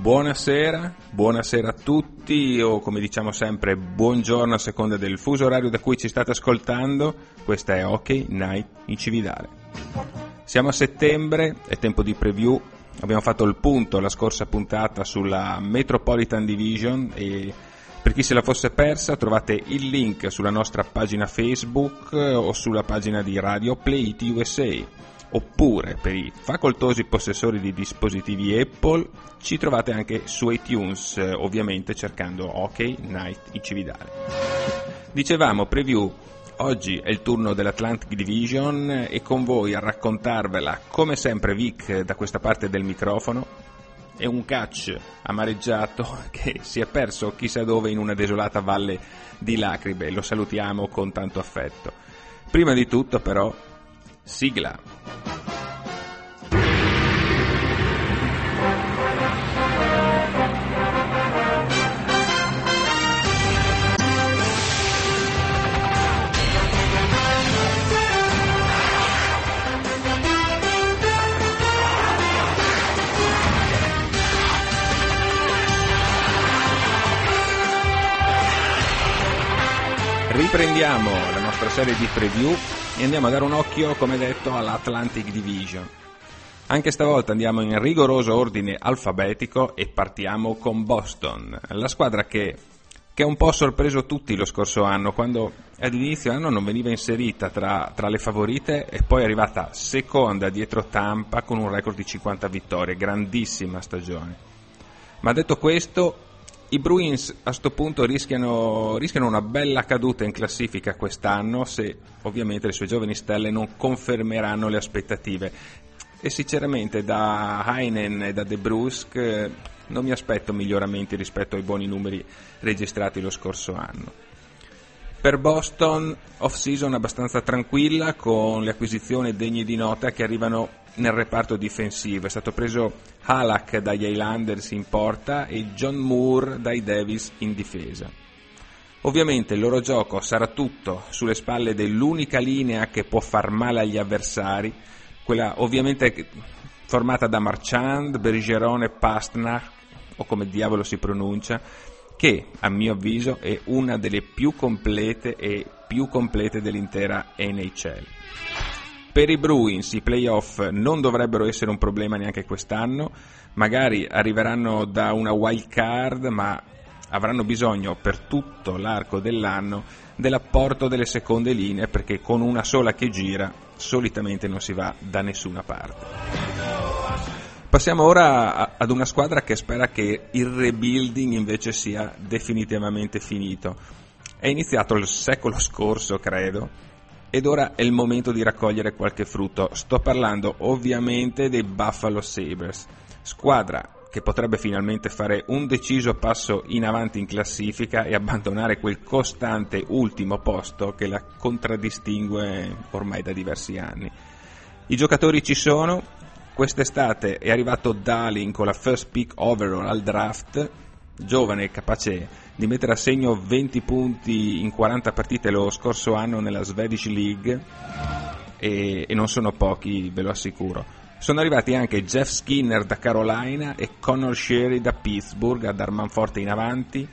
buonasera, buonasera a tutti o come diciamo sempre buongiorno a seconda del fuso orario da cui ci state ascoltando, questa è Hockey Night in Cividale. Siamo a settembre, è tempo di preview, abbiamo fatto il punto la scorsa puntata sulla Metropolitan Division e per chi se la fosse persa trovate il link sulla nostra pagina Facebook o sulla pagina di Radio Play It USA oppure per i facoltosi possessori di dispositivi Apple ci trovate anche su iTunes, ovviamente cercando OK Night in Cividale. Dicevamo, preview, oggi è il turno dell'Atlantic Division e con voi a raccontarvela, come sempre Vic da questa parte del microfono, è un catch amareggiato che si è perso chissà dove in una desolata valle di lacrime, lo salutiamo con tanto affetto. Prima di tutto però Sigla. Riprendiamo la nostra serie di preview e andiamo a dare un occhio, come detto, all'Atlantic Division. Anche stavolta andiamo in rigoroso ordine alfabetico e partiamo con Boston, la squadra che, che ha un po' sorpreso tutti lo scorso anno, quando ad inizio anno non veniva inserita tra, tra le favorite e poi è arrivata seconda dietro Tampa con un record di 50 vittorie, grandissima stagione. Ma detto questo, i Bruins a questo punto rischiano, rischiano, una bella caduta in classifica quest'anno se ovviamente le sue giovani stelle non confermeranno le aspettative. E sinceramente da Heinen e da De Brusque eh, non mi aspetto miglioramenti rispetto ai buoni numeri registrati lo scorso anno. Per Boston, off-season abbastanza tranquilla con le acquisizioni degne di nota che arrivano nel reparto difensivo. È stato preso Halak dagli Highlanders in porta e John Moore dai Davis in difesa. Ovviamente il loro gioco sarà tutto sulle spalle dell'unica linea che può far male agli avversari, quella ovviamente formata da Marchand, Bergeron e Pastnak, o come diavolo si pronuncia, che a mio avviso è una delle più complete e più complete dell'intera NHL. Per i Bruins i playoff non dovrebbero essere un problema neanche quest'anno, magari arriveranno da una wild card, ma avranno bisogno per tutto l'arco dell'anno dell'apporto delle seconde linee perché con una sola che gira solitamente non si va da nessuna parte. Passiamo ora ad una squadra che spera che il rebuilding invece sia definitivamente finito. È iniziato il secolo scorso, credo, ed ora è il momento di raccogliere qualche frutto. Sto parlando ovviamente dei Buffalo Sabres, squadra che potrebbe finalmente fare un deciso passo in avanti in classifica e abbandonare quel costante ultimo posto che la contraddistingue ormai da diversi anni. I giocatori ci sono, quest'estate è arrivato Dalin con la first pick overall al draft, giovane capace di mettere a segno 20 punti in 40 partite lo scorso anno nella Swedish League e, e non sono pochi, ve lo assicuro. Sono arrivati anche Jeff Skinner da Carolina e Connor Sherry da Pittsburgh a dar manforte in avanti.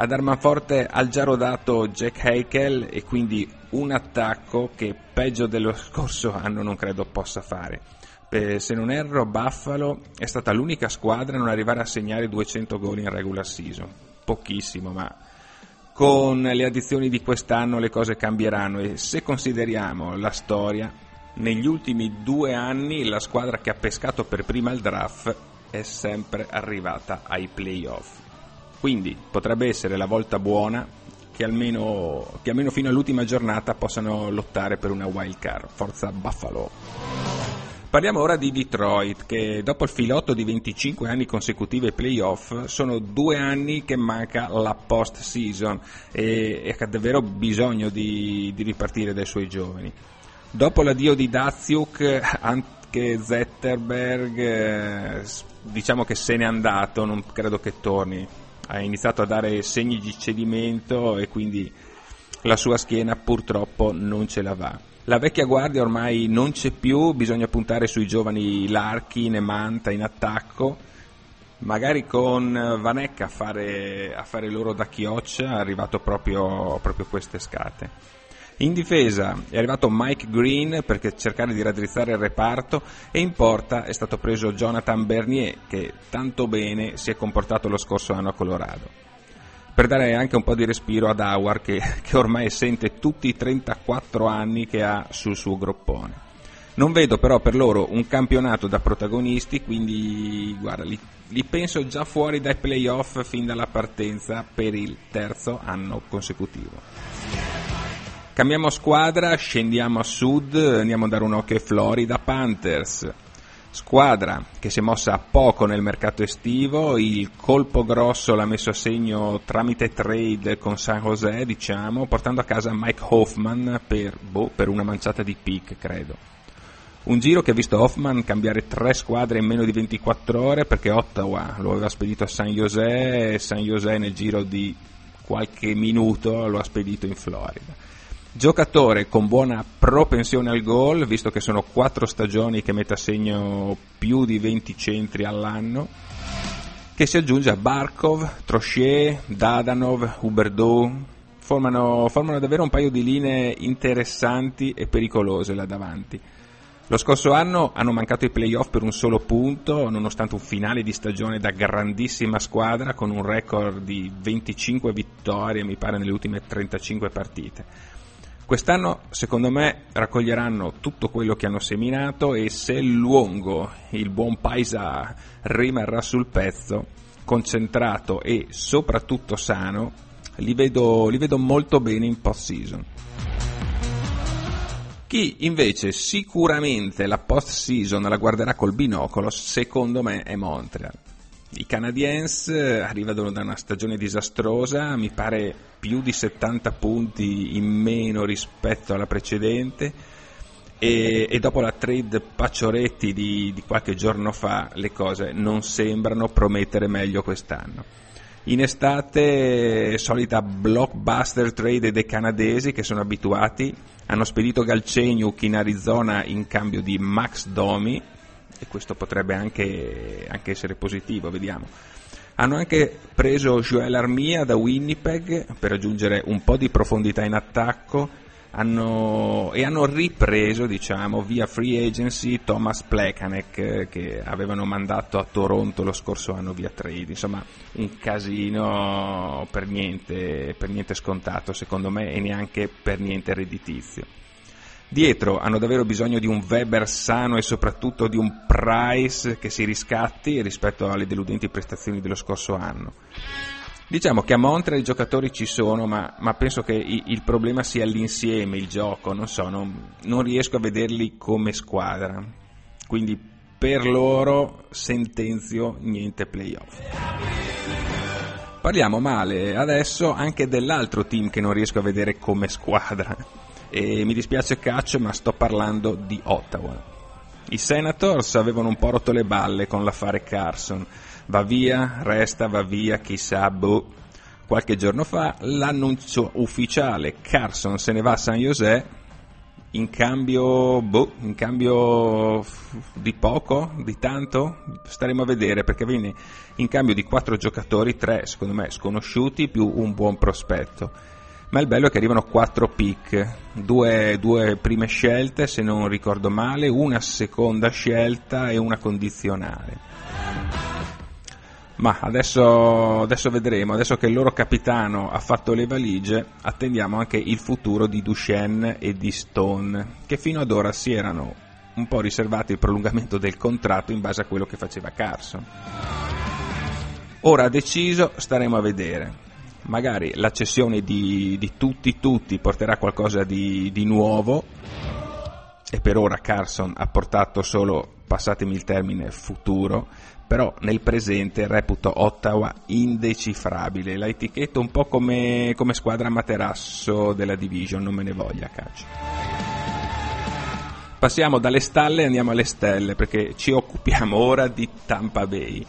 A dar manforte al già rodato Jack Heikel e quindi un attacco che peggio dello scorso anno non credo possa fare. Eh, se non erro, Buffalo è stata l'unica squadra a non arrivare a segnare 200 gol in regular season pochissimo, ma con le addizioni di quest'anno le cose cambieranno e se consideriamo la storia, negli ultimi due anni la squadra che ha pescato per prima il draft è sempre arrivata ai playoff. Quindi potrebbe essere la volta buona che almeno, che almeno fino all'ultima giornata possano lottare per una wild card. Forza Buffalo! Parliamo ora di Detroit, che dopo il filotto di 25 anni consecutivi ai playoff, sono due anni che manca la post season e, e ha davvero bisogno di, di, ripartire dai suoi giovani. Dopo l'addio di Daziuk, anche Zetterberg, eh, diciamo che se n'è andato, non credo che torni. Ha iniziato a dare segni di cedimento e quindi la sua schiena purtroppo non ce la va. La vecchia guardia ormai non c'è più, bisogna puntare sui giovani Larkin e Manta in attacco magari con Vanek a fare, a fare loro da chioccia arrivato proprio, proprio quest'estate. In difesa è arrivato Mike Green per cercare di raddrizzare il reparto e in porta è stato preso Jonathan Bernier che tanto bene si è comportato lo scorso anno a Colorado. Per dare anche un po' di respiro ad Howard che, che ormai sente tutti i 34 anni che ha sul suo groppone. Non vedo però per loro un campionato da protagonisti, quindi guarda, li, li, penso già fuori dai playoff fin dalla partenza per il terzo anno consecutivo. Cambiamo squadra, scendiamo a sud, andiamo a dare un occhio ai Florida Panthers. Squadra che si è mossa a poco nel mercato estivo, il colpo grosso l'ha messo a segno tramite trade con San José, diciamo, portando a casa Mike Hoffman per, boh, per una manciata di pick, credo. Un giro che ha visto Hoffman cambiare tre squadre in meno di 24 ore perché Ottawa lo aveva spedito a San José e San José nel giro di qualche minuto lo ha spedito in Florida. Giocatore con buona propensione al gol, visto che sono quattro stagioni che mette a segno più di 20 centri all'anno, che si aggiunge a Barkov, Trochet, Dadanov, Huberdeau, formano, formano davvero un paio di linee interessanti e pericolose là davanti. Lo scorso anno hanno mancato i playoff per un solo punto, nonostante un finale di stagione da grandissima squadra con un record di 25 vittorie, mi pare, nelle ultime 35 partite. Quest'anno, secondo me, raccoglieranno tutto quello che hanno seminato e se Luongo, il buon paesa, rimarrà sul pezzo, concentrato e soprattutto sano, li vedo, li vedo molto bene in post-season. Chi invece sicuramente la post-season la guarderà col binocolo, secondo me, è Montreal. I Canadiens arrivano da una stagione disastrosa, mi pare più di 70 punti in meno rispetto alla precedente e, e dopo la trade Paccioretti di, di qualche giorno fa le cose non sembrano promettere meglio quest'anno. In estate, solita blockbuster trade dei canadesi che sono abituati, hanno spedito Galceniuk in Arizona in cambio di Max Domi, e questo potrebbe anche, anche essere positivo, vediamo. Hanno anche preso Joel Armia da Winnipeg per aggiungere un po' di profondità in attacco hanno, e hanno ripreso diciamo, via free agency Thomas Plekanec che avevano mandato a Toronto lo scorso anno via trade. Insomma, un casino per niente, per niente scontato secondo me e neanche per niente redditizio. Dietro hanno davvero bisogno di un Weber sano e soprattutto di un Price che si riscatti rispetto alle deludenti prestazioni dello scorso anno. Diciamo che a Montreal i giocatori ci sono, ma, ma penso che i, il problema sia l'insieme, il gioco, non so, non, non riesco a vederli come squadra. Quindi per loro sentenzio niente playoff. Parliamo male adesso anche dell'altro team che non riesco a vedere come squadra e mi dispiace Catch, ma sto parlando di Ottawa. I Senators avevano un po' rotto le balle con l'affare Carson. Va via, resta, va via, chissà, boh. Qualche giorno fa l'annuncio ufficiale Carson se ne va a San José in cambio, boh, in cambio di poco, di tanto, staremo a vedere perché viene in cambio di quattro giocatori, tre secondo me sconosciuti più un buon prospetto ma il bello è che arrivano quattro pick, due, due, prime scelte se non ricordo male, una seconda scelta e una condizionale. Ma adesso, adesso vedremo, adesso che il loro capitano ha fatto le valigie, attendiamo anche il futuro di Duchenne e di Stone, che fino ad ora si erano un po' riservati il prolungamento del contratto in base a quello che faceva Carson. Ora deciso, staremo a vedere magari la cessione di, di tutti tutti porterà qualcosa di, di, nuovo e per ora Carson ha portato solo, passatemi il termine, futuro, però nel presente reputo Ottawa indecifrabile, la etichetto un po' come, come squadra materasso della division, non me ne voglia caccia. Passiamo dalle stalle e andiamo alle stelle perché ci occupiamo ora di Tampa Bay.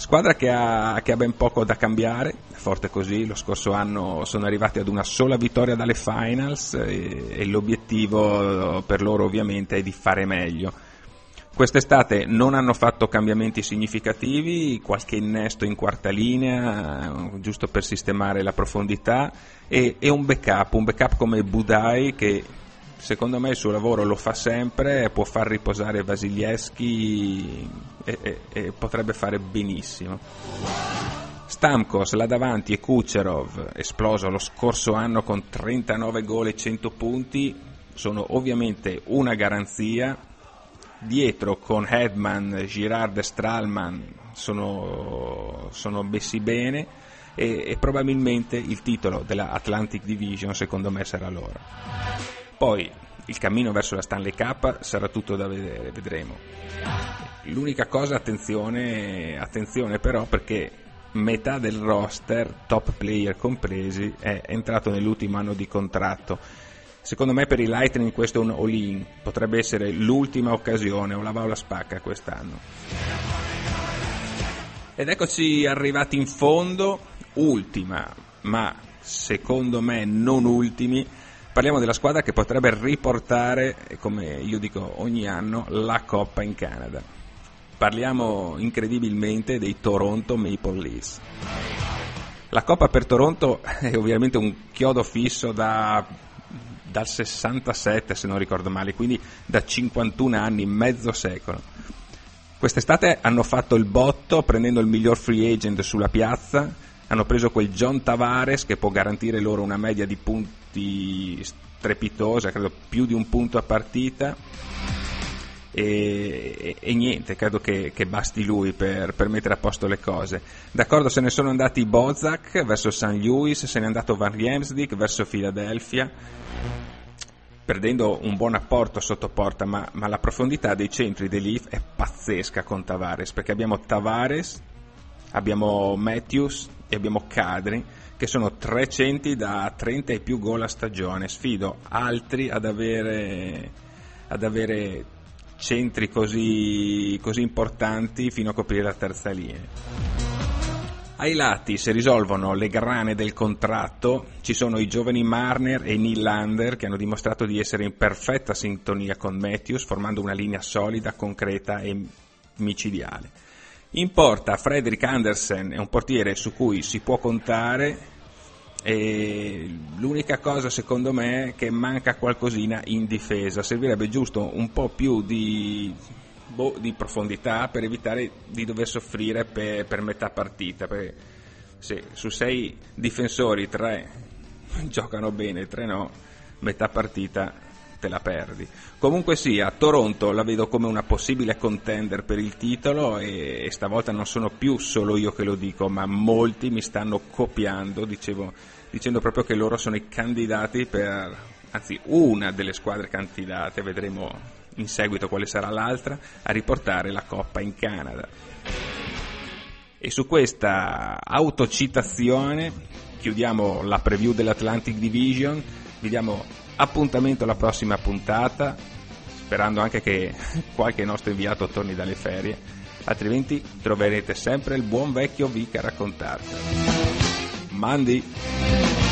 Squadra che ha, che ha, ben poco da cambiare, forte così, lo scorso anno sono arrivati ad una sola vittoria dalle finals e, e l'obiettivo per loro ovviamente è di fare meglio. Quest'estate non hanno fatto cambiamenti significativi, qualche innesto in quarta linea, giusto per sistemare la profondità, e, e un backup, un backup come Budai che secondo me il suo lavoro lo fa sempre, può far riposare Vasilieschi e, e, e potrebbe fare benissimo. Stamkos là davanti e Kucherov, esploso lo scorso anno con 39 gol e 100 punti, sono ovviamente una garanzia dietro con Hedman, Girard e Stralman sono, sono messi bene e, e, probabilmente il titolo della Atlantic Division secondo me sarà loro. Poi il cammino verso la Stanley Cup sarà tutto da vedere, vedremo. L'unica cosa, attenzione, attenzione però perché metà del roster, top player compresi, è entrato nell'ultimo anno di contratto Secondo me per i Lightning questo è un all-in, potrebbe essere l'ultima occasione o la va o la spacca quest'anno. Ed eccoci arrivati in fondo, ultima, ma secondo me non ultimi, parliamo della squadra che potrebbe riportare, come io dico ogni anno, la Coppa in Canada. Parliamo incredibilmente dei Toronto Maple Leafs. La Coppa per Toronto è ovviamente un chiodo fisso da dal 67 se non ricordo male, quindi da 51 anni, mezzo secolo. Quest'estate hanno fatto il botto prendendo il miglior free agent sulla piazza, hanno preso quel John Tavares che può garantire loro una media di punti strepitosa, credo più di un punto a partita. E, e, e, niente, credo che, che basti lui per, per, mettere a posto le cose. D'accordo, se ne sono andati Bozak verso St. Louis, se ne è andato Van Riemsdyk verso Philadelphia perdendo un buon apporto sotto porta, ma, ma la profondità dei centri dei Leaf è pazzesca con Tavares, perché abbiamo Tavares, abbiamo Matthews e abbiamo Cadri, che sono tre centri da 30 e più gol a stagione. Sfido altri ad avere, ad avere centri così, così importanti fino a coprire la terza linea. Ai lati si risolvono le grane del contratto, ci sono i giovani Marner e Nylander che hanno dimostrato di essere in perfetta sintonia con Matthews, formando una linea solida, concreta e micidiale. In porta Frederick Andersen è un portiere su cui si può contare e l'unica cosa secondo me è che manca qualcosina in difesa, servirebbe giusto un po' più di boh, di profondità per evitare di dover soffrire per, per metà partita. Perché se su sei difensori tre giocano bene, tre no, metà partita te la perdi. Comunque sia, Toronto la vedo come una possibile contender per il titolo e, e, stavolta non sono più solo io che lo dico, ma molti mi stanno copiando, dicevo, dicendo proprio che loro sono i candidati per, anzi una delle squadre candidate, vedremo in seguito quale sarà l'altra, a riportare la Coppa in Canada. E su questa autocitazione chiudiamo la preview dell'Atlantic Division, vi diamo appuntamento alla prossima puntata, sperando anche che qualche nostro inviato torni dalle ferie, altrimenti troverete sempre il buon vecchio Vic a raccontarvi. Mandi!